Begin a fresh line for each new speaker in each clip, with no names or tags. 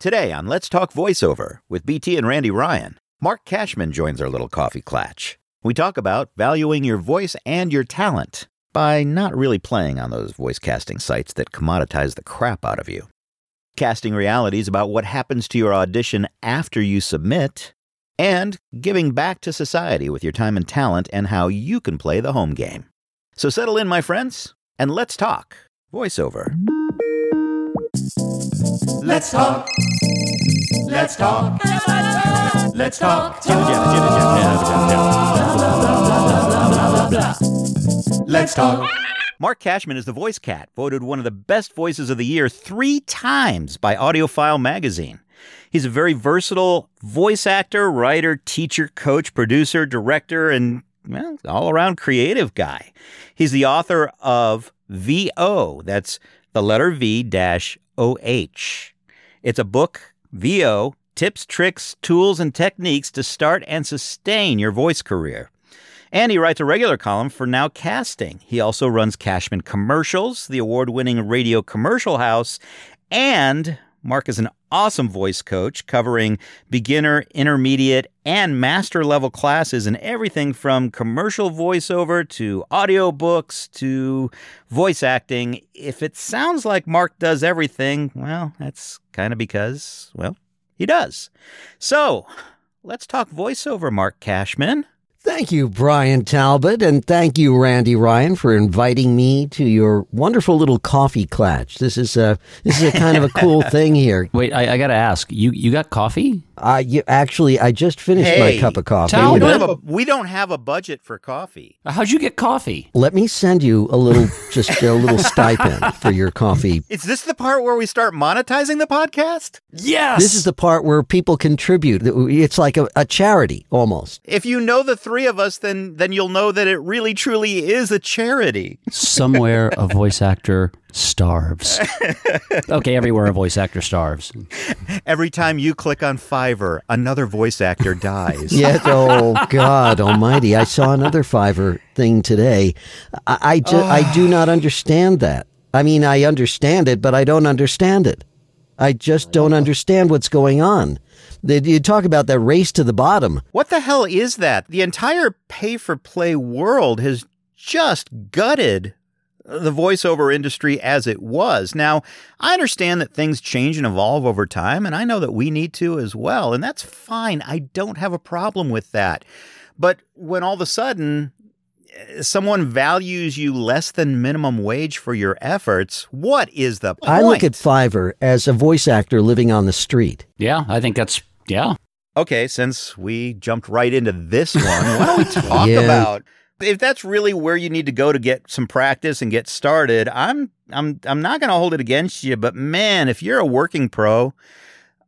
Today on Let's Talk Voiceover with BT and Randy Ryan, Mark Cashman joins our little coffee clatch. We talk about valuing your voice and your talent by not really playing on those voice casting sites that commoditize the crap out of you. Casting realities about what happens to your audition after you submit, and giving back to society with your time and talent and how you can play the home game. So settle in, my friends, and let's talk voiceover.
Let's talk. Let's talk. Let's talk. Let's talk.
Mark Cashman is the voice cat, voted one of the best voices of the year three times by AudioFile magazine. He's a very versatile voice actor, writer, teacher, coach, producer, director, and well, all around creative guy. He's the author of VO, that's the letter V dash OH. It's a book, VO, tips, tricks, tools, and techniques to start and sustain your voice career. And he writes a regular column for Now Casting. He also runs Cashman Commercials, the award winning radio commercial house, and Mark is an awesome voice coach covering beginner, intermediate, and master level classes in everything from commercial voiceover to audiobooks to voice acting. If it sounds like Mark does everything, well, that's kind of because, well, he does. So, let's talk voiceover, Mark Cashman.
Thank you, Brian Talbot, and thank you, Randy Ryan, for inviting me to your wonderful little coffee clatch. This is a this is a kind of a cool thing here.
Wait, I, I got to ask you. You got coffee?
I you, actually I just finished
Hey,
my cup of coffee.
Talbot.
We don't, have a, we don't have a budget for coffee.
How'd you get coffee?
Let me send you a little just a little stipend for your coffee.
Is this the part where we start monetizing the podcast?
Yes.
This is the part where people contribute. It's like a, a charity almost.
If you know the three of us, then then you'll know that it really truly is a charity.
somewhere a voice actor starves. okay, everywhere a voice actor starves.
Every time you click on Fiverr, another voice actor dies.
Yes. Oh God Almighty! I saw another Fiverr thing today. I I, ju- oh. I do not understand that. I mean, I understand it, but I don't understand it. I just don't understand what's going on. That you talk about that race to the bottom.
What the hell is that? The entire pay for play world has just gutted the voiceover industry as it was. Now, I understand that things change and evolve over time, and I know that we need to as well, and that's fine. I don't have a problem with that. But when all of a sudden eh, someone values you less than minimum wage for your efforts, what is the point?
I look at Fiverr as a voice actor living on the street.
Yeah, I think that's yeah.
Okay, since we jumped right into this one, why don't we talk
Yeah.
about if that's really where you need to go to get some practice and get started? I'm I'm I'm not going to hold it against you, but man, if you're a working pro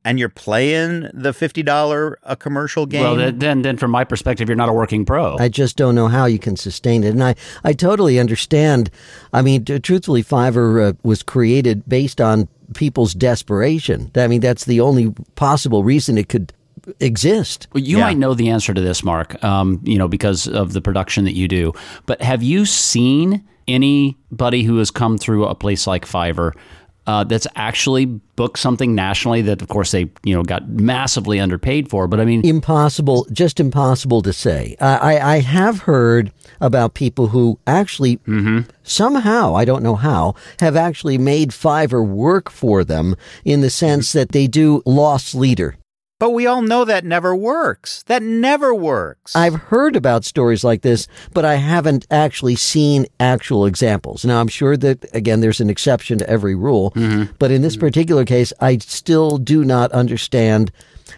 and you're playing the fifty dollar a commercial game,
Well, then, then then from my perspective, you're not a working pro.
I just don't know how you can sustain it. And I, I totally understand. I mean, truthfully, Fiverr uh, was created based on people's desperation. I mean, that's the only possible reason it could exist.
Well, you
Yeah.
might know the answer to this, Mark. Um, you know because of the production that you do. But have you seen anybody who has come through a place like Fiverr? Uh, that's actually booked something nationally that, of course, they you know got massively underpaid for. But I mean,
Impossible, just impossible to say. I, I, I have heard about people who actually somehow, I don't know how, have actually made Fiverr work for them in the sense that they do loss leader.
But we all know that never works. That never works.
I've heard about stories like this, but I haven't actually seen actual examples. Now, I'm sure that, again, there's an exception to every rule, mm-hmm. but in this mm-hmm. particular case, I still do not understand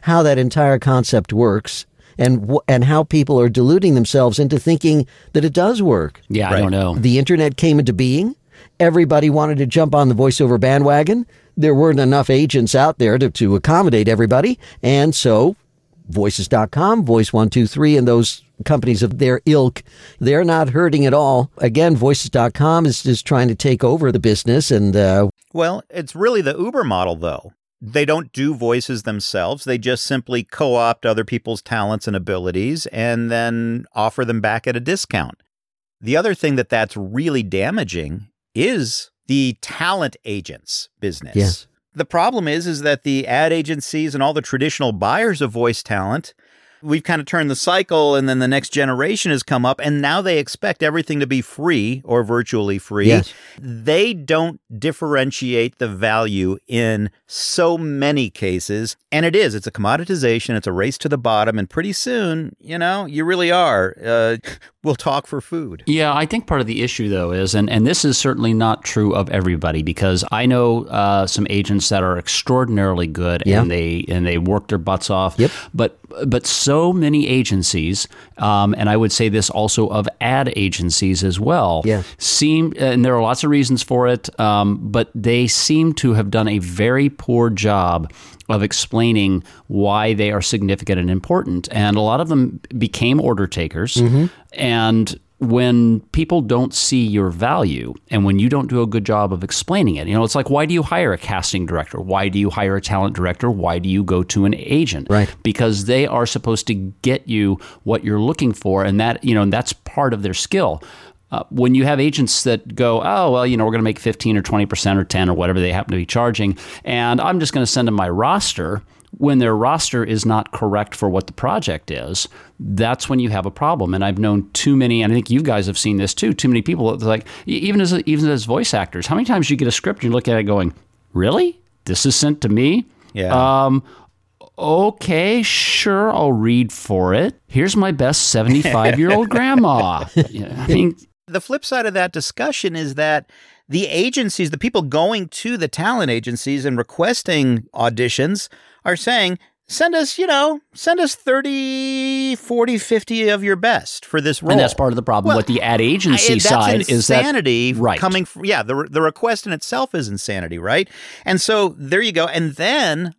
how that entire concept works and, wh- and how people are deluding themselves into thinking that it does work.
yeah, I don't know.
The internet came into being. Everybody wanted to jump on the voiceover bandwagon. There weren't enough agents out there to, to accommodate everybody. And so voices.com, voice123, and those companies of their ilk, they're not hurting at all. Again, voices.com is just trying to take over the business. And uh,
Well, it's really the Uber model, though. They don't do voices themselves. They just simply co opt other people's talents and abilities and then offer them back at a discount. The other thing that that's really damaging is the talent agents business.
Yes.
the problem is is that the ad agencies and all the traditional buyers of voice talent we've kind of turned the cycle and then the next generation has come up and now they expect everything to be free or virtually free
Yes.
they don't differentiate the value in so many cases and it is it's a commoditization it's a race to the bottom and pretty soon you know you really are uh, we'll talk for food
Yeah, I think part of the issue though is, and, and this is certainly not true of everybody because I know uh, some agents that are extraordinarily good
Yeah.
and they and they work their butts off.
Yep.
But but so many agencies, um, and I would say this also of ad agencies as well,
Yes.
seem and there are lots of reasons for it, um, but they seem to have done a very poor job of explaining why they are significant and important. And a lot of them became order takers. And when people don't see your value and when you don't do a good job of explaining it, you know, it's like, why do you hire a casting director? Why do you hire a talent director? Why do you go to an agent?
Right.
Because they are supposed to get you what you're looking for. And that, you know, and that's part of their skill. Uh, when you have agents that go, oh, well, you know, we're going to make 15 or 20% or 10 or whatever they happen to be charging, and I'm just going to send them my roster, when their roster is not correct for what the project is, that's when you have a problem. And I've known too many, and I think you guys have seen this too, too many people, like, even as, even as voice actors, how many times you get a script and you look at it going, really? This is sent to me?
Yeah.
Um, okay, sure, I'll read for it. Here's my best 75 year old grandma. Yeah, I mean,
the flip side of that discussion is that the agencies, the people going to the talent agencies and requesting auditions are saying, send us, you know, send us 30, 40, 50 of your best for this role.
and that's part of the problem
Well,
with the ad agency
I-
side is that
insanity
right.
coming from yeah the the request in itself is insanity right and so there you go and then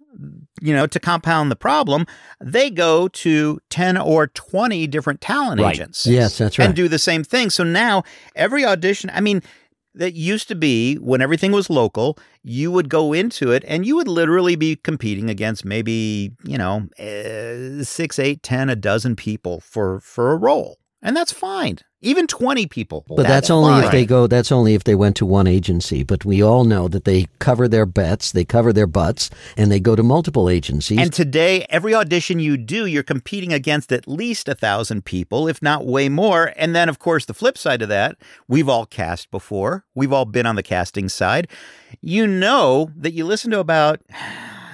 you know to compound the problem they go to 10 or 20 different talent
Right.
agents
Yes, that's right.
and do the same thing so now every audition i mean that used to be when everything was local you would go into it and you would literally be competing against maybe you know uh, six eight ten a dozen people for for a role and that's fine even 20 people
But that's, only
fine.
if they go. That's only if they went to one agency. But we all know that they cover their bets, they cover their butts, and they go to multiple agencies.
and today every audition you do you're competing against at least a thousand people if not way more and then of course the flip side of that we've all cast before we've all been on the casting side you know that you listen to about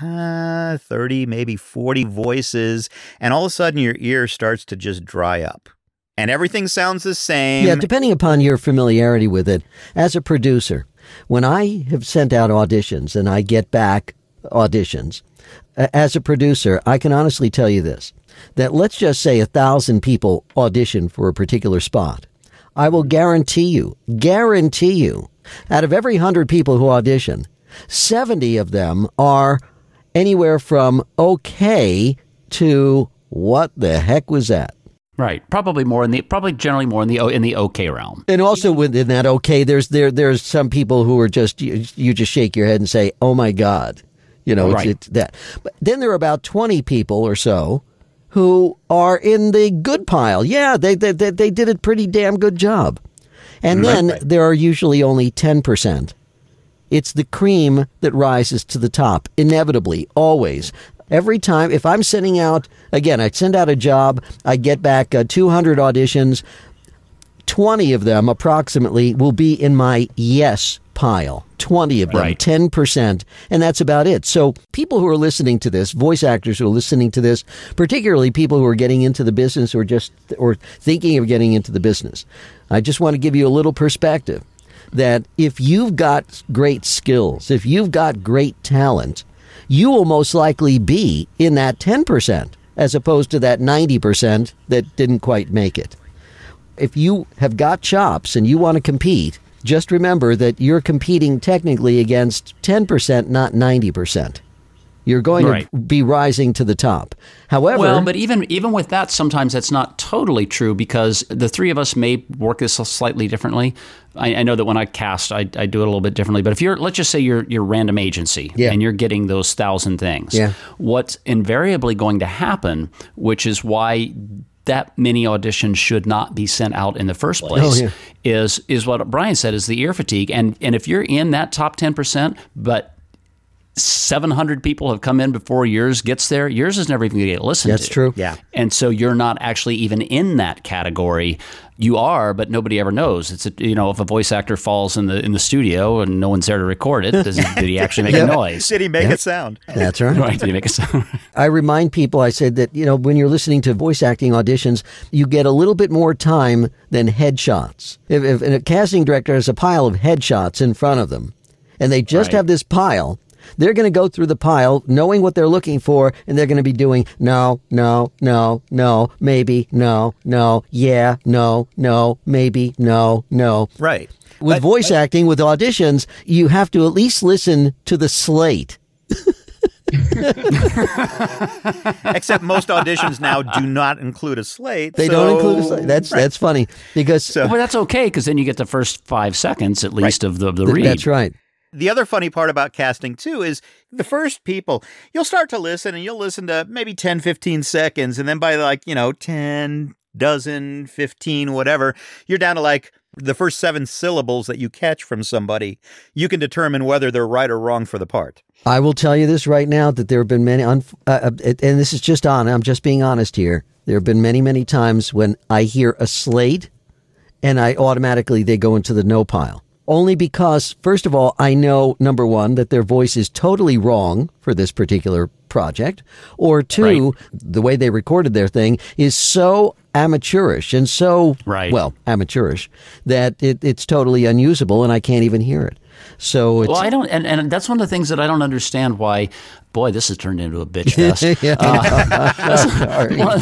uh, 30 maybe 40 voices and all of a sudden your ear starts to just dry up and everything sounds the same
yeah, depending upon your familiarity with it, as a producer, when I have sent out auditions and I get back auditions, as a producer, I can honestly tell you this: that let's just say a thousand people audition for a particular spot. I will guarantee you, guarantee you, out of every hundred people who audition, 70 of them are anywhere from okay to what the heck was that?
Right probably more in the probably generally more in the in the okay realm
And also within that, okay, there's there there's some people who are just you, you just shake your head and say, "Oh my God," you know,
Right.
it's, it's that. But then there are about twenty people or so who are in the good pile. Yeah, they they they, they did a pretty damn good job. And mm, then there are usually only ten percent. It's the cream that rises to the top, inevitably, always. Every time, if I'm sending out, again, I send out a job, I get back uh, 200 auditions, 20 of them approximately will be in my yes pile. 20 of them,
Right.
10%, and that's about it. So, people who are listening to this, voice actors who are listening to this, particularly people who are getting into the business or just or thinking of getting into the business. I just want to give you a little perspective that if you've got great skills, if you've got great talent, you will most likely be in that 10% as opposed to that 90% that didn't quite make it if you have got chops and you want to compete, just remember that you're competing technically against 10%, not 90%. You're going
Right.
to be rising to the top. However,
Well, but even even with that, sometimes that's not totally true because the three of us may work this slightly differently. I, I know that when I cast, I, I do it a little bit differently. But if you're, let's just say you're you're random agency
Yeah.
and you're getting those thousand things,
Yeah.
what's invariably going to happen, which is why that many auditions should not be sent out in the first oh, place,
Oh, yeah.
is is what Brian said is the ear fatigue. And and if you're in that top ten percent, but 700 people have come in before yours gets there, yours is never even going to get listened
That's
to.
That's true.
Yeah.
And so you're not actually even in that category. You are, but nobody ever knows. It's a, you know, if a voice actor falls in the in the studio and no one's there to record it, does he, did he actually make a noise?
Did he make a sound?
That's right.
Right? Did he make a sound?
I remind people, I said that, you know, when you're listening to voice acting auditions, you get a little bit more time than headshots. If, if a casting director has a pile of headshots in front of them and they just
Right.
have this pile, they're going to go through the pile knowing what they're looking for and they're going to be doing no, no, no, no, maybe, no, no, yeah, no, no, maybe, no, no.
Right.
With
But-
voice acting, with auditions, you have to at least listen to the slate.
Except most auditions now do not include a slate.
They
so-
don't include a slate. That's that's funny because so,
well, that's okay because then you get the first five seconds at least of the the read.
that's right.
The other funny part about casting too is the first people, you'll start to listen and you'll listen to maybe 10, 15 seconds. And then by like, you know, 10, dozen, 15, whatever, you're down to like the first seven syllables that you catch from somebody. You can determine whether they're right or wrong for the part.
I will tell you this right now that there have been many, unf- uh, uh, and this is just on. I'm just being honest here. There have been many, many times when I hear a slate, and I automatically they go into the no pile. Only because, first of all, I know number one that their voice is totally wrong for this particular project, or two, the way they recorded their thing is so amateurish and so
Right.
well amateurish that it, it's totally unusable, and I can't even hear it. So it's
Well, I don't, and, and that's one of the things that I don't understand why. Boy, this has turned into a bitch fest.
Sorry.
One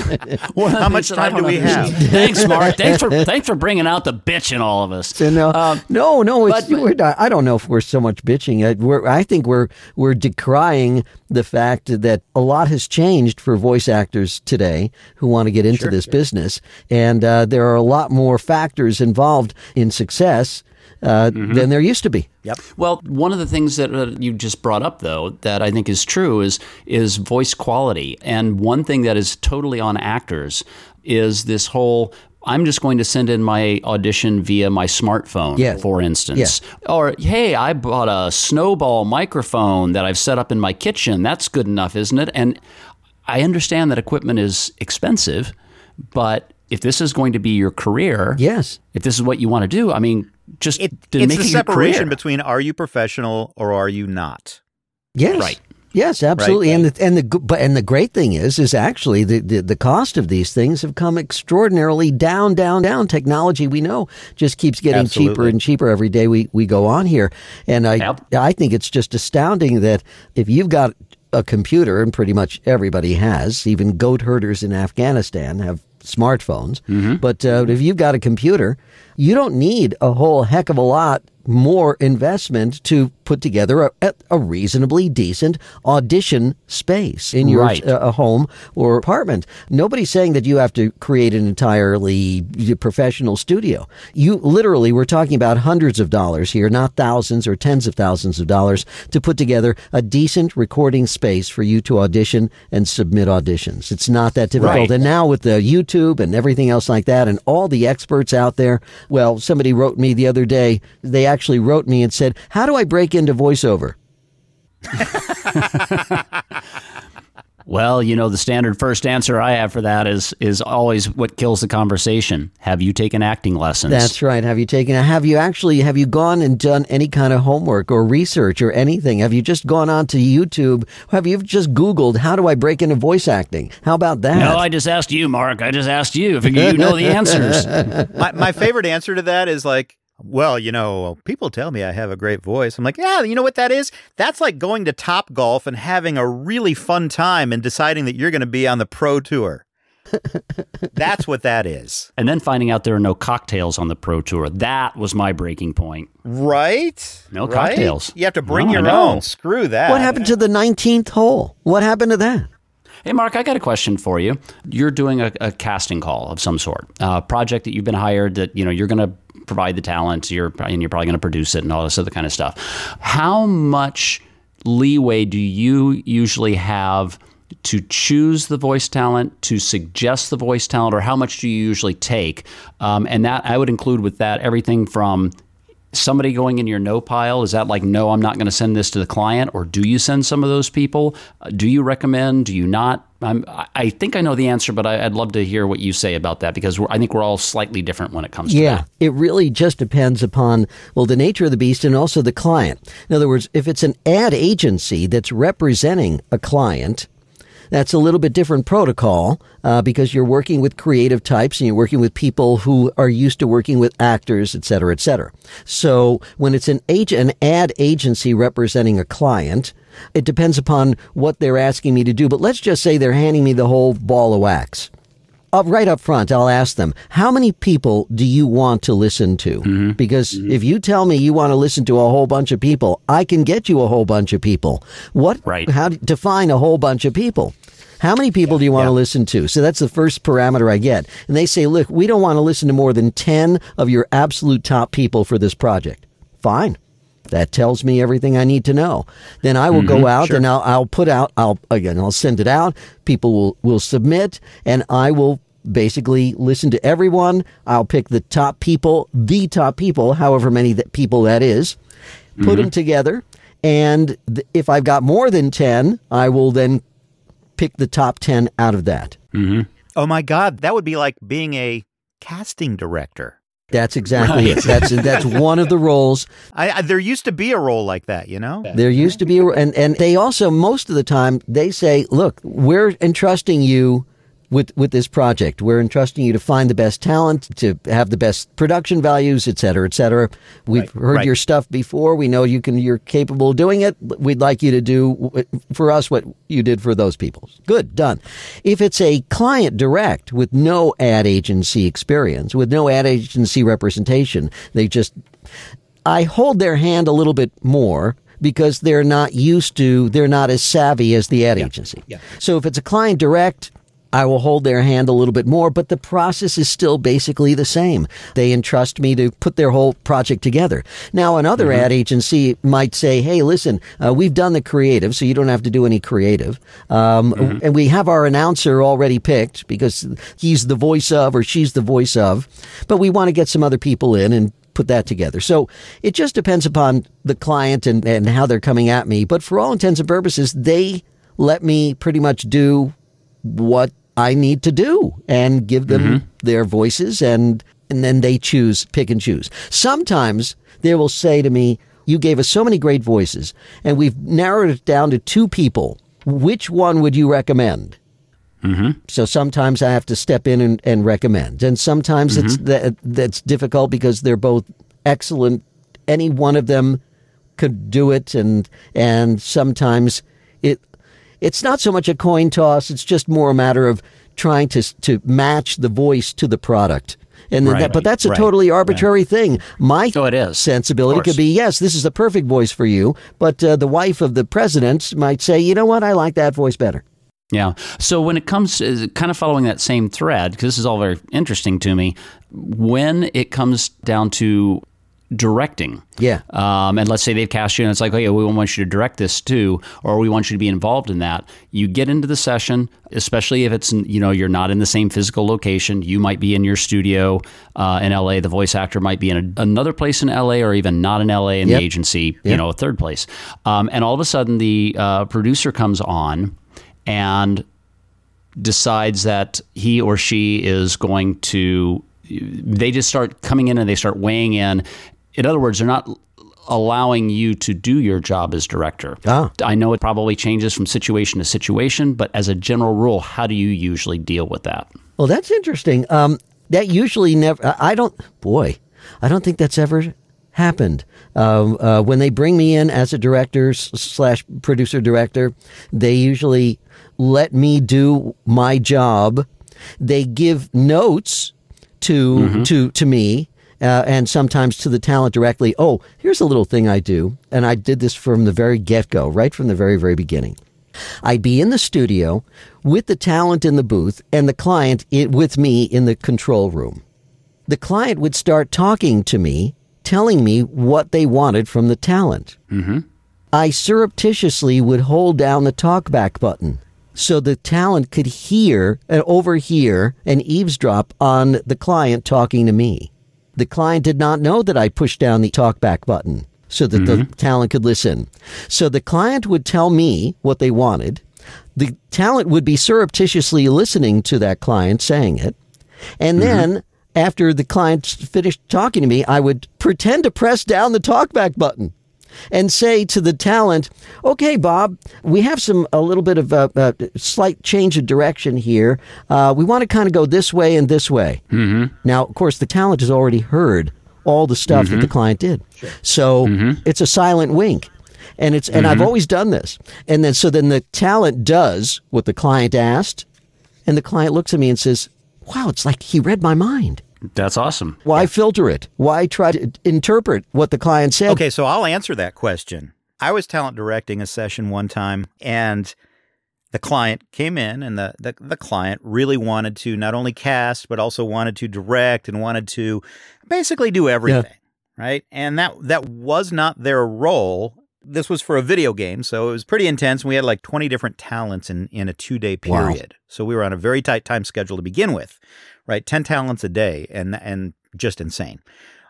one
How much
things that I
time do
don't
we have?
Thanks, Mark. Thanks for thanks for bringing out the bitch in all of us.
So no,
Um,
no, no. It's,
but-
we're not, I don't know if we're so much bitching. I, we're, I think we're we're decrying the fact that a lot has changed for voice actors today who want to get into this business, and uh, there are a lot more factors involved in success uh,
Mm-hmm.
than there used to be.
Yep.
Well, one of the things that uh, you just brought up, though, that I think is true is is voice quality. And one thing that is totally on actors is this whole. I'm just going to send in my audition via my smartphone,
Yeah.
for instance. Or, hey, I bought a snowball microphone that I've set up in my kitchen. That's good enough, isn't it? And I understand that equipment is expensive, but if this is going to be your career,
Yes.
if this is what you want to do, I mean, just
It,
to
it's
make
the
it
separation
career.
between are you professional or are you not?
Yes.
Right.
Yes, absolutely.
Right,
And the, and the but and the great thing is is actually the, the the cost of these things have come extraordinarily down down down. Technology we know just keeps getting cheaper and cheaper every day we we go on here. And I
Yep.
I think it's just astounding that if you've got a computer and pretty much everybody has, even goat herders in Afghanistan have smartphones. But uh, if you've got a computer, you don't need a whole heck of a lot more investment to put together a, a reasonably decent audition space in your
Right.
uh, home or apartment. Nobody's saying that you have to create an entirely professional studio. You literally, we're talking about hundreds of dollars here, not thousands or tens of thousands of dollars to put together a decent recording space for you to audition and submit auditions. It's not that difficult.
Right.
And now with the YouTube and everything else like that and all the experts out there, well, somebody wrote me the other day, they actually wrote me and said, how do I break into voiceover?
Well, you know, the standard first answer I have for that is is always what kills the conversation. Have you taken acting lessons?
That's right. Have you taken? Have you actually? Have you gone and done any kind of homework or research or anything? Have you just gone on to YouTube? Have you just Googled how do I break into voice acting? How about that?
no, I just asked you, Mark. I just asked you. Figure you know the answers.
my, my favorite answer to that is like, well, you know, people tell me I have a great voice. I'm like, yeah, you know what that is? That's like going to Top Golf and having a really fun time and deciding that you're going to be on the pro tour. That's what that is.
and then finding out there are no cocktails on the pro tour. That was my breaking point.
Right?
No
Right?
cocktails.
You have to bring
No,
your own. Screw that.
what happened to the nineteenth hole? What happened to that?
Hey, Mark, I got a question for you. You're doing a, a casting call of some sort, a project that you've been hired that you know you're going to provide the talent, you're and you're probably going to produce it and all this other kind of stuff. How much leeway do you usually have to choose the voice talent, to suggest the voice talent, or how much do you usually take? Um, and that I would include with that everything from somebody going in your no pile? Is that like, no, I'm not going to send this to the client? Or do you send some of those people? Uh, do you recommend? Do you not? I'm, I think I know the answer, but I, would love to hear what you say about that because I think we're all slightly different when it comes to
yeah,
that.
it really just depends upon, well, the nature of the beast and also the client. In other words, if it's an ad agency that's representing a client, that's a little bit different protocol uh, because you're working with creative types and you're working with people who are used to working with actors, et cetera, et cetera. So when it's an, an ad agency representing a client, it depends upon what they're asking me to do. But let's just say they're handing me the whole ball of wax. Up right up front, I'll ask them, how many people do you want to listen to? Mm-hmm. Because mm-hmm. if you tell me you want to listen to a whole bunch of people, I can get you a whole bunch of people. What,
right.
how to define a whole bunch of people? How many people yeah, do you want yeah. to listen to? So that's the first parameter I get. And they say, look, we don't want to listen to more than 10 of your absolute top people for this project. Fine. That tells me everything I need to know. Then I will mm-hmm, go out
sure.
and I'll, I'll put out, I'll, again, I'll send it out. People will, will submit and I will basically listen to everyone. I'll pick the top people, the top people, however many that people that is, put mm-hmm. them together. And th- if I've got more than 10, I will then pick the top 10 out of that.
Mm-hmm. Oh my God, that would be like being a casting director.
That's exactly right. it. That's that's one of the roles.
I, I, there used to be a role like that, you know.
There used to be, a, and and they also most of the time they say, "Look, we're entrusting you with with this project. We're entrusting you to find the best talent, to have the best production values, et cetera, et cetera. We've right, heard right. your stuff before. We know you can. You're capable of doing it. We'd like you to do for us what you did for those people. Good, done. If it's a client direct with no ad agency experience, with no ad agency representation, they just I hold their hand a little bit more because they're not used to, they're not as savvy as the ad yeah. agency. Yeah. So if it's a client direct, I will hold their hand a little bit more, but the process is still basically the same. They entrust me to put their whole project together. Now, another mm-hmm. ad agency might say, hey, listen, uh, we've done the creative, so you don't have to do any creative. Um, mm-hmm. And we have our announcer already picked because he's the voice of or she's the voice of, but we want to get some other people in and put that together. So it just depends upon the client and, and how they're coming at me. But for all intents and purposes, they let me pretty much do what I need to do and give them mm-hmm. their voices and and then they choose pick and choose. Sometimes they will say to me, "You gave us so many great voices and we've narrowed it down to two people. Which one would you recommend?" Mm-hmm. So sometimes I have to step in and, and recommend, and sometimes mm-hmm. it's that that's difficult because they're both excellent. Any one of them could do it, and and sometimes it it's not so much a coin toss. It's just more a matter of trying to to match the voice to the product. And right, that, but that's a right, totally arbitrary right. thing. My
so it is.
sensibility could be yes, this is the perfect voice for you. But uh, the wife of the president might say, you know what, I like that voice better.
Yeah. So when it comes to kind of following that same thread, because this is all very interesting to me, when it comes down to directing.
Yeah.
Um, and let's say they've cast you and it's like, oh, yeah, we want you to direct this too, or we want you to be involved in that. You get into the session, especially if it's, you know, you're not in the same physical location. You might be in your studio uh, in LA. The voice actor might be in a, another place in LA or even not in LA in yep. the agency, yep. you know, a third place. Um, and all of a sudden the uh, producer comes on and decides that he or she is going to they just start coming in and they start weighing in in other words, they're not allowing you to do your job as director. Ah. I know it probably changes from situation to situation, but as a general rule, how do you usually deal with that?
Well, that's interesting. Um, that usually never, I don't, boy, I don't think that's ever happened. Um, uh, when they bring me in as a director slash producer director, they usually let me do my job. They give notes to mm-hmm. to to me uh, and sometimes to the talent directly. Oh, here's a little thing I do. And I did this from the very get go, right from the very, very beginning. I'd be in the studio with the talent in the booth and the client with me in the control room. The client would start talking to me, telling me what they wanted from the talent. Mm-hmm. I surreptitiously would hold down the talkback button so the talent could hear and overhear and eavesdrop on the client talking to me. The client did not know that I pushed down the talkback button so that the mm-hmm. talent could listen. So the client would tell me what they wanted. The talent would be surreptitiously listening to that client saying it. And mm-hmm. then after the client finished talking to me, I would pretend to press down the talkback button and say to the talent, "Okay, Bob, we have some a little bit of a, a slight change of direction here. Uh, we want to kind of go this way and this way." Mm-hmm. Now, of course, the talent has already heard all the stuff that the client did, so it's a silent wink. And it's and I've always done this. And then so then the talent does what the client asked, and the client looks at me and says, "Wow, it's like he read my mind."
That's awesome.
Why filter it? Why try to interpret what the client said?
Okay, so I'll answer that question. I was talent directing a session one time, and the client came in, and the, the, the client really wanted to not only cast, but also wanted to direct and wanted to basically do everything, right? And that that was not their role. This was for a video game, so it was pretty intense. We had like 20 different talents in, in a two day
Wow.
period. So we were on a very tight time schedule to begin with, right? 10 talents a day and and just insane.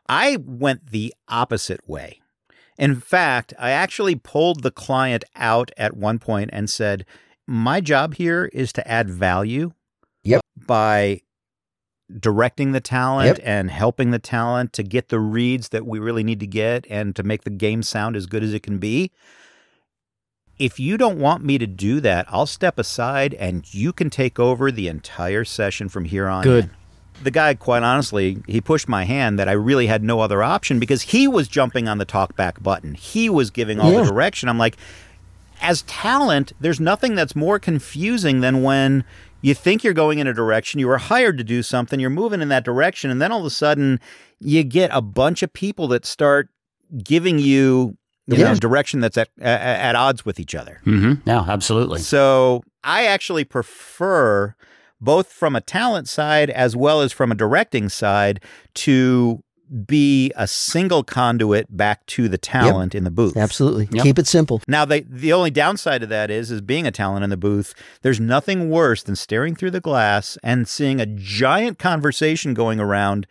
I went the opposite way. In fact, I actually pulled the client out at one point and said, My job here is to add value
Yep.
by directing the talent
Yep.
and helping the talent to get the reads that we really need to get and to make the game sound as good as it can be. If you don't want me to do that, I'll step aside and you can take over the entire session from here on.
Good.
in." The guy, quite honestly, he pushed my hand that I really had no other option because he was jumping on the talkback button. He was giving all
Yeah.
the direction. I'm like, as talent, there's nothing that's more confusing than when you think you're going in a direction, you were hired to do something, you're moving in that direction, and then all of a sudden you get a bunch of people that start giving you, you
Yeah.
know, direction that's at, at at odds with each other.
Mm-hmm. Yeah, absolutely.
So I actually prefer both from a talent side as well as from a directing side to be a single conduit back to the talent in the booth.
Absolutely.
Yep.
Keep it simple.
Now, they, the only downside of that is, is being a talent in the booth. There's nothing worse than staring through the glass and seeing a giant conversation going around,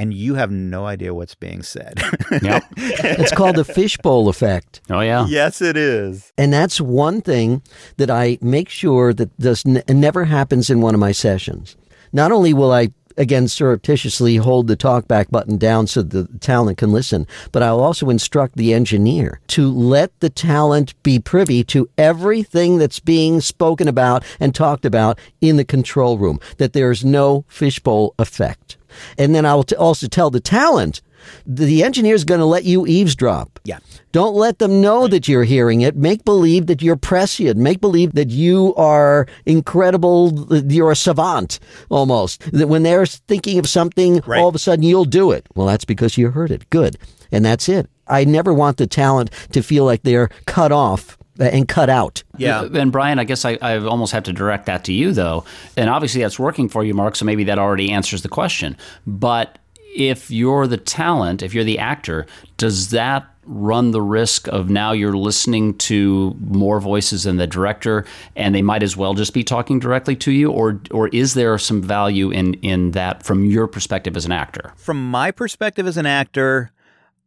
and you have no idea what's being said.
Yep.
It's called the fishbowl effect.
Oh yeah.
yes, it is.
And that's one thing that I make sure that does n- never happens in one of my sessions. Not only will I again surreptitiously hold the talkback button down so the talent can listen, but I'll also instruct the engineer to let the talent be privy to everything that's being spoken about and talked about in the control room, that there's no fishbowl effect. And then I'll t- also tell the talent the engineer is going to let you eavesdrop.
Yeah.
Don't let them know that you're hearing it. Make believe that you're prescient. Make believe that you are incredible. You're a savant almost. That when they're thinking of something,
Right.
all of a sudden you'll do it. Well, that's because you heard it. Good. And that's it. I never want the talent to feel like they're cut off Uh, and cut out.
Yeah.
And Brian, I guess I, I almost have to direct that to you, though. And obviously that's working for you, Mark, so maybe that already answers the question. But if you're the talent, if you're the actor, does that run the risk of now you're listening to more voices than the director and they might as well just be talking directly to you or or is there some value in in that from your perspective as an actor
From my perspective as an actor,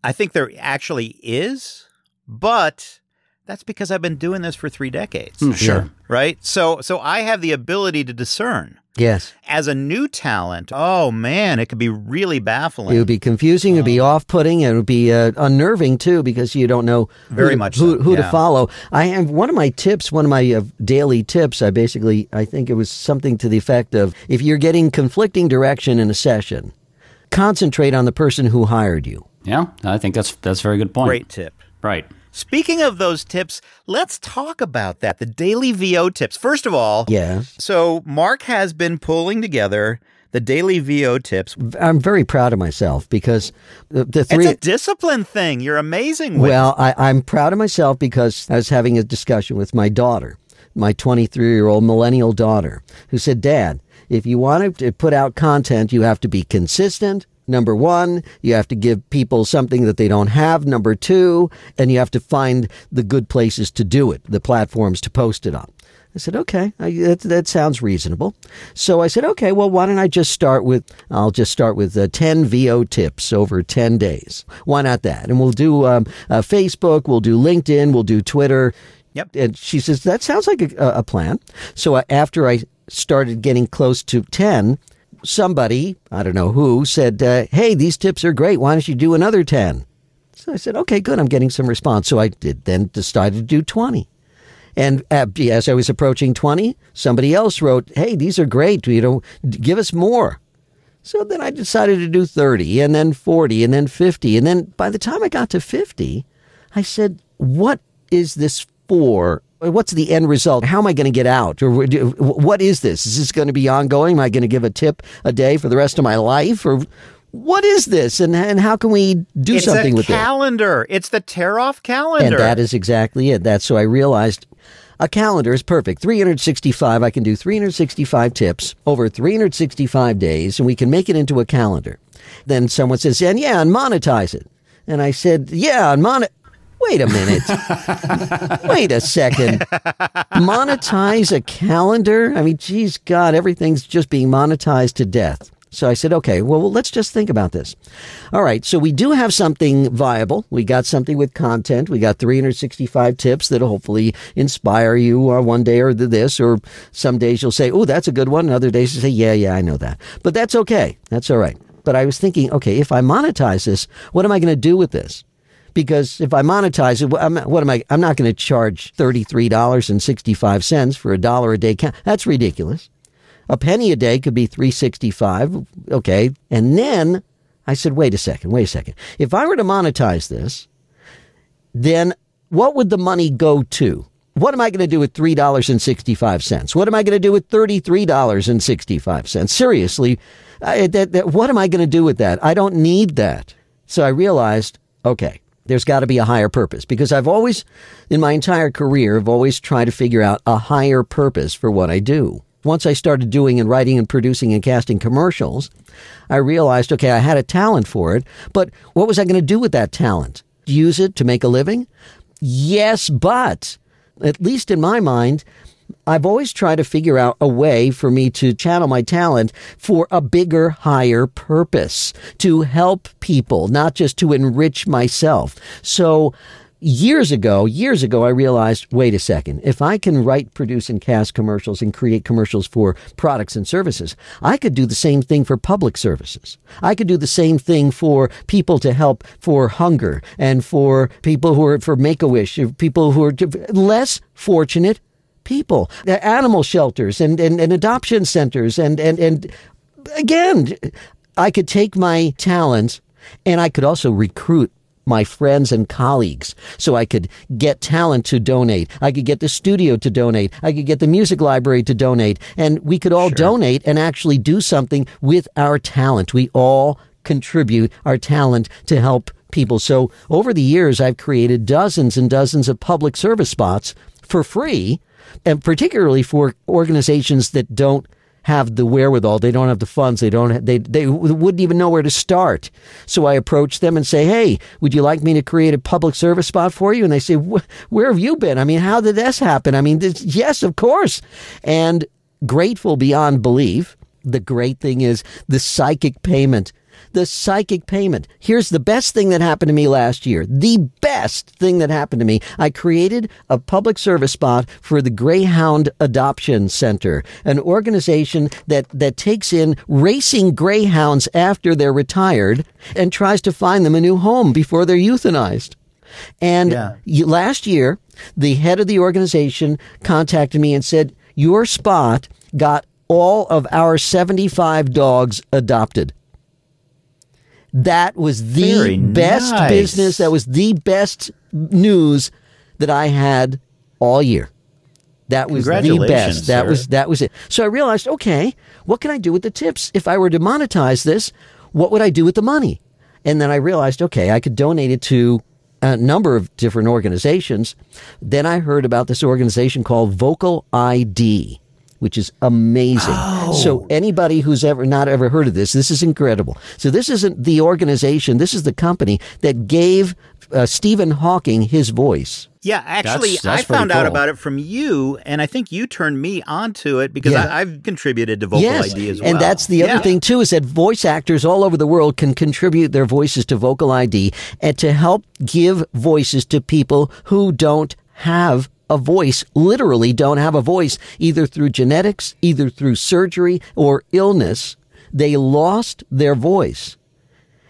I think there actually is, but that's because I've been doing this for three decades.
sure
Right? So so I have the ability to discern.
Yes.
As a new talent, oh man, it could be really baffling.
It would be confusing. It would be off-putting. It would be uh, unnerving too because you don't know
Very
to-
much
who,
so,
who to follow. I have one of my tips, one of my uh, daily tips. I basically, I think it was something to the effect of: if you're getting conflicting direction in a session, concentrate on the person who hired you.
yeah i think that's that's a very good point
Great tip.
right
Speaking of those tips, let's talk about that. The daily VO tips. First of all,
Yes,
so Mark has been pulling together the daily VO tips.
I'm very proud of myself because the, the
It's a discipline thing. You're amazing with.
Well, I, I'm proud of myself because I was having a discussion with my daughter, my 23 year old millennial daughter, who said, Dad, if you want to put out content, you have to be consistent. Number one, you have to give people something that they don't have. Number two, and you have to find the good places to do it, the platforms to post it on. I said, okay, I, that, that sounds reasonable. So I said, okay, well, why don't I just start with, I'll just start with uh, 10 VO tips over 10 days. Why not that? And we'll do um, uh, Facebook, we'll do LinkedIn, we'll do Twitter.
Yep.
And she says, that sounds like a, a plan. So uh, after I started getting close to 10, somebody, I don't know who, said, uh, hey, these tips are great. Why don't you do another 10? So I said, okay, good. I'm getting some response. So I did then decided to do 20. And uh, as I was approaching 20, somebody else wrote, Hey, these are great. You know, give us more. So then I decided to do 30 and then 40 and then 50. And then by the time I got to 50, I said, What is this for? What's the end result? How am I going to get out? Or what is this? Is this going to be ongoing? Am I going to give a tip a day for the rest of my life? Or what is this and, and how can we do
it's
something with this
calendar. it? It's the tear off calendar.
And that is exactly it. That's so I realized a calendar is perfect. 365, I can do 365 tips over 365 days, and we can make it into a calendar. Then someone says, and yeah, and monetize it. And I said, yeah, and mon. Wait a minute. Wait a second. Monetize a calendar? I mean, geez, God, everything's just being monetized to death. So I said, okay, well, let's just think about this. All right, so we do have something viable. We got something with content. We got 365 tips that'll hopefully inspire you uh, one day or this, or some days you'll say, oh, that's a good one. And other days you say, yeah, yeah, I know that. But that's okay. That's all right. But I was thinking, okay, if I monetize this, what am I going to do with this? Because if I monetize it, what am I? I'm not going to charge thirty-three dollars and sixty-five cents for a dollar a day. That's ridiculous. A penny a day could be 365. Okay. And then I said, wait a second, wait a second. If I were to monetize this, then what would the money go to? What am I going to do with $3.65? What am I going to do with $33.65? Seriously, I, that, that, what am I going to do with that? I don't need that. So I realized, okay, there's got to be a higher purpose because I've always, in my entire career, I've always tried to figure out a higher purpose for what I do once I started doing and writing and producing and casting commercials, I realized, okay, I had a talent for it, but what was I going to do with that talent? Use it to make a living? Yes, but at least in my mind, I've always tried to figure out a way for me to channel my talent for a bigger, higher purpose, to help people, not just to enrich myself. So years ago, years ago, I realized, wait a second, if I can write, produce, and cast commercials and create commercials for products and services, I could do the same thing for public services. I could do the same thing for people to help for hunger and for people who are for Make-A-Wish, people who are less fortunate people, the animal shelters and, and, and adoption centers and, and, and again, I could take my talents and I could also recruit my friends and colleagues so I could get talent to donate. I could get the studio to donate. I could get the music library to donate. And we could all sure. donate and actually do something with our talent. We all contribute our talent to help people. So over the years, I've created dozens and dozens of public service spots for free, and particularly for organizations that don't have the wherewithal. They don't have the funds. They don't. They they wouldn't even know where to start. So I approach them and say, "Hey, would you like me to create a public service spot for you?" And they say, "Where have you been? I mean, how did this happen? I mean, this, yes, of course." And grateful beyond belief. The great thing is the psychic payment the psychic payment. Here's the best thing that happened to me last year. The best thing that happened to me. I created a public service spot for the Greyhound Adoption Center, an organization that, that takes in racing greyhounds after they're retired and tries to find them a new home before they're euthanized. And yeah. last year, the head of the organization contacted me and said, Your spot got all of our 75 dogs adopted. That was the Very best nice. business. That was the best news that I had all year. That was the best. That sir. was that was it. So I realized, okay, what can I do with the tips? If I were to monetize this, what would I do with the money? And then I realized, okay, I could donate it to a number of different organizations. Then I heard about this organization called Vocal ID which is amazing. Oh. So anybody who's ever not ever heard of this, this is incredible. So this isn't the organization, this is the company that gave uh, Stephen Hawking his voice.
Yeah, actually,
That's- that's
I found
pretty
out about it from you, and I think you turned me onto it because
Yeah.
I, I've contributed to Vocal ID as well.
And that's the other thing too is that voice actors all over the world can contribute their voices to Vocal ID and to help give voices to people who don't have a voice, literally don't have a voice, either through genetics, either through surgery or illness. They lost their voice.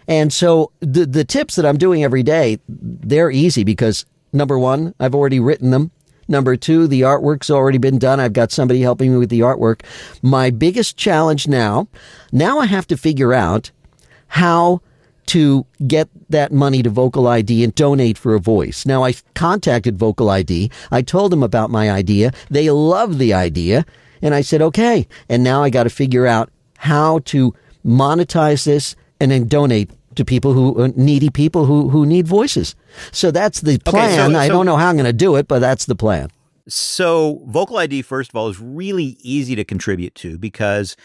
And so the the tips that I'm doing every day, they're easy because number one, I've already written them. Number two, the artwork's already been done. I've got somebody helping me with the artwork. My biggest challenge now, now I have to figure out how to get that money to Vocal ID and donate for a voice. Now I contacted Vocal ID. I told them about my idea. They love the idea. And I said, okay. And now I got to figure out how to monetize this and then donate to people who uh, needy people who, who need voices. So that's the plan.
so-
I don't know how I'm going to do it, but that's the plan.
So, Vocal ID, first of all, is really easy to contribute to because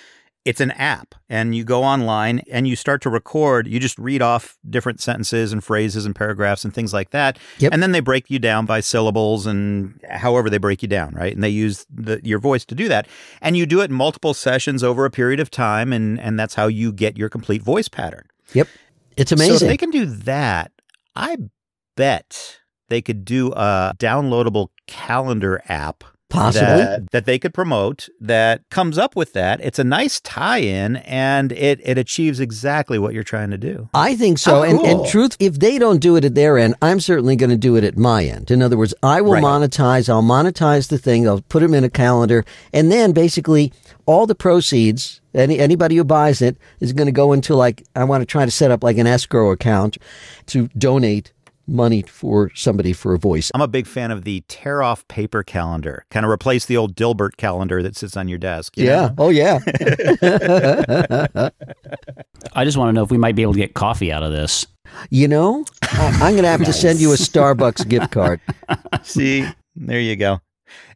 it's an app and you go online and you start to record. You just read off different sentences and phrases and paragraphs and things like that.
Yep.
And then they break you down by syllables and however they break you down, right? And they use the, your voice to do that. And you do it in multiple sessions over a period of time. And, and that's how you get your complete voice pattern.
Yep. It's amazing.
So if they can do that, I bet they could do a downloadable calendar app
Possibly.
that, that they could promote that comes up with that. It's a nice tie-in and it it achieves exactly what you're trying to do.
I think so.
Oh,
and, and truth, if they don't do it at their end, I'm certainly going to do it at my end. In other words, I will
Right.
monetize. I'll monetize the thing. I'll put them in a calendar, and then basically all the proceeds, any anybody who buys it is going to go into like I want to try to set up like an escrow account to donate money for somebody for a voice.
I'm a big fan of the tear off paper calendar. Kind of replace the old Dilbert calendar that sits on your desk. you
Yeah.
know?
Oh yeah.
I just want to know if we might be able to get coffee out of this.
you know, I, I'm going to have to send you a Starbucks gift card.
See, there you go.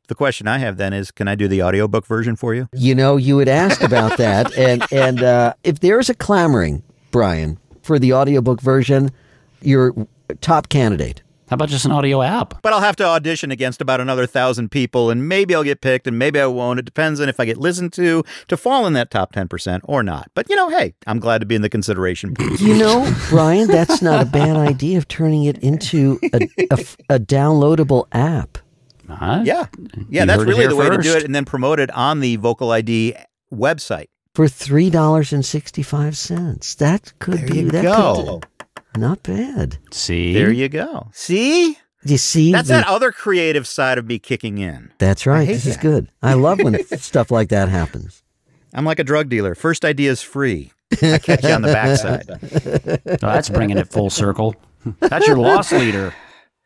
The question I have then is can I do the audiobook version for you?
You know, you had asked about that, and and uh, if there is a clamoring, Brian, for the audiobook version, you're top candidate.
How about just an audio app?
But I'll have to audition against about another thousand people, and maybe I'll get picked, and maybe I won't. It depends on if I get listened to to fall in that top ten percent or not. But you know, hey, I'm glad to be in the consideration pool.
You know, Brian, that's not a bad idea of turning it into a, a, a downloadable app.
Huh?
Yeah, yeah, that's really
here
the way to do it, and then promote it on the Vocal ID website.
For three dollars and sixty five cents, that could
There
be
you
that
go.
Could, not bad.
See?
There you go. See,
You see,
that's
the-
that other creative side of me kicking in.
That's right. This is good. I love when stuff like that happens.
I'm like a drug dealer. First idea is free. I catch you on the backside.
Oh, that's bringing it full circle. That's your loss leader.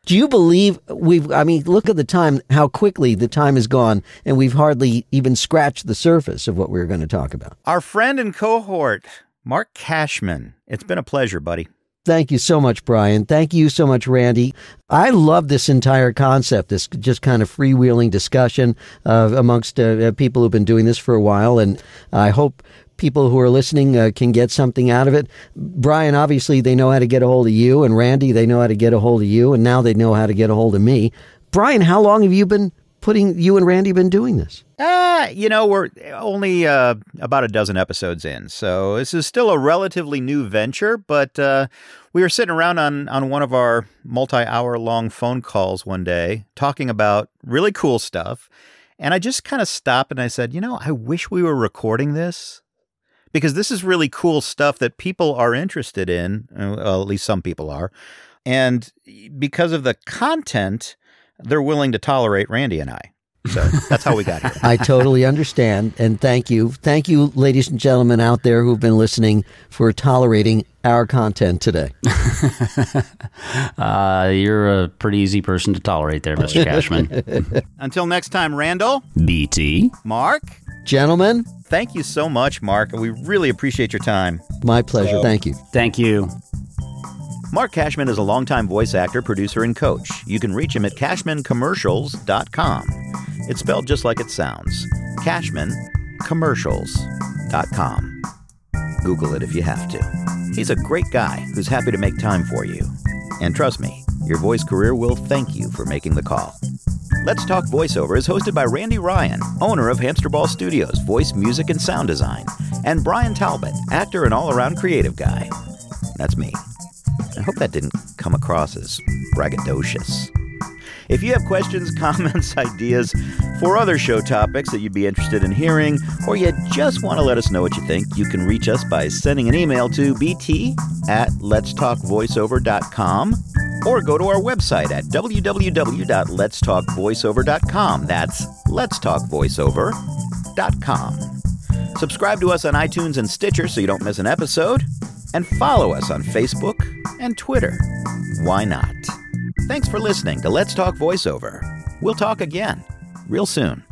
Do you believe we've, I mean, look at the time, how quickly the time has gone, and we've hardly even scratched the surface of what we are going to talk about.
Our friend and cohort, Mark Cashman. It's been a pleasure, buddy.
Thank you so much, Brian. Thank you so much, Randy. I love this entire concept, this just kind of freewheeling discussion uh, amongst uh, uh, people who've been doing this for a while. And I hope people who are listening uh, can get something out of it. Brian, obviously, they know how to get a hold of you. And Randy, they know how to get a hold of you. And now they know how to get a hold of me. Brian, how long have you been putting, you and Randy been doing this?
Ah, you know, we're only uh, about a dozen episodes in, so this is still a relatively new venture. But uh, we were sitting around on on one of our multi-hour long phone calls one day, talking about really cool stuff, and I just kind of stopped and I said, you know, I wish we were recording this because this is really cool stuff that people are interested in. uh, Well, at least some people are, and because of the content, they're willing to tolerate Randy and I. So that's how we got here.
I totally understand. And thank you. Thank you, ladies and gentlemen out there who've been listening for tolerating our content today.
Uh, you're a pretty easy person to tolerate there, Mr. Cashman.
Until next time, Randall,
BT.
Mark,
Gentlemen,
thank you so much, Mark. We really appreciate your time.
my pleasure. Thank you.
Thank you.
Mark Cashman is a longtime voice actor, producer, and coach. You can reach him at cashmancommercials.com. It's spelled just like it sounds cashmancommercials.com. Google it if you have to. He's a great guy who's happy to make time for you. And trust me, your voice career will thank you for making the call. Let's Talk Voiceover is hosted by Randy Ryan, owner of Hamsterball Studios, voice, music, and sound design, and Brian Talbot, actor and all around creative guy. That's me. Hope that didn't come across as braggadocious. If you have questions, comments, ideas for other show topics that you'd be interested in hearing, or you just want to let us know what you think, you can reach us by sending an email to bt at letstalkvoiceover.com or go to our website at www.letstalkvoiceover.com. That's letstalkvoiceover.com. Subscribe to us on iTunes and Stitcher so you don't miss an episode, and follow us on Facebook and Twitter. Why not? Thanks for listening to Let's Talk Voiceover. We'll talk again real soon.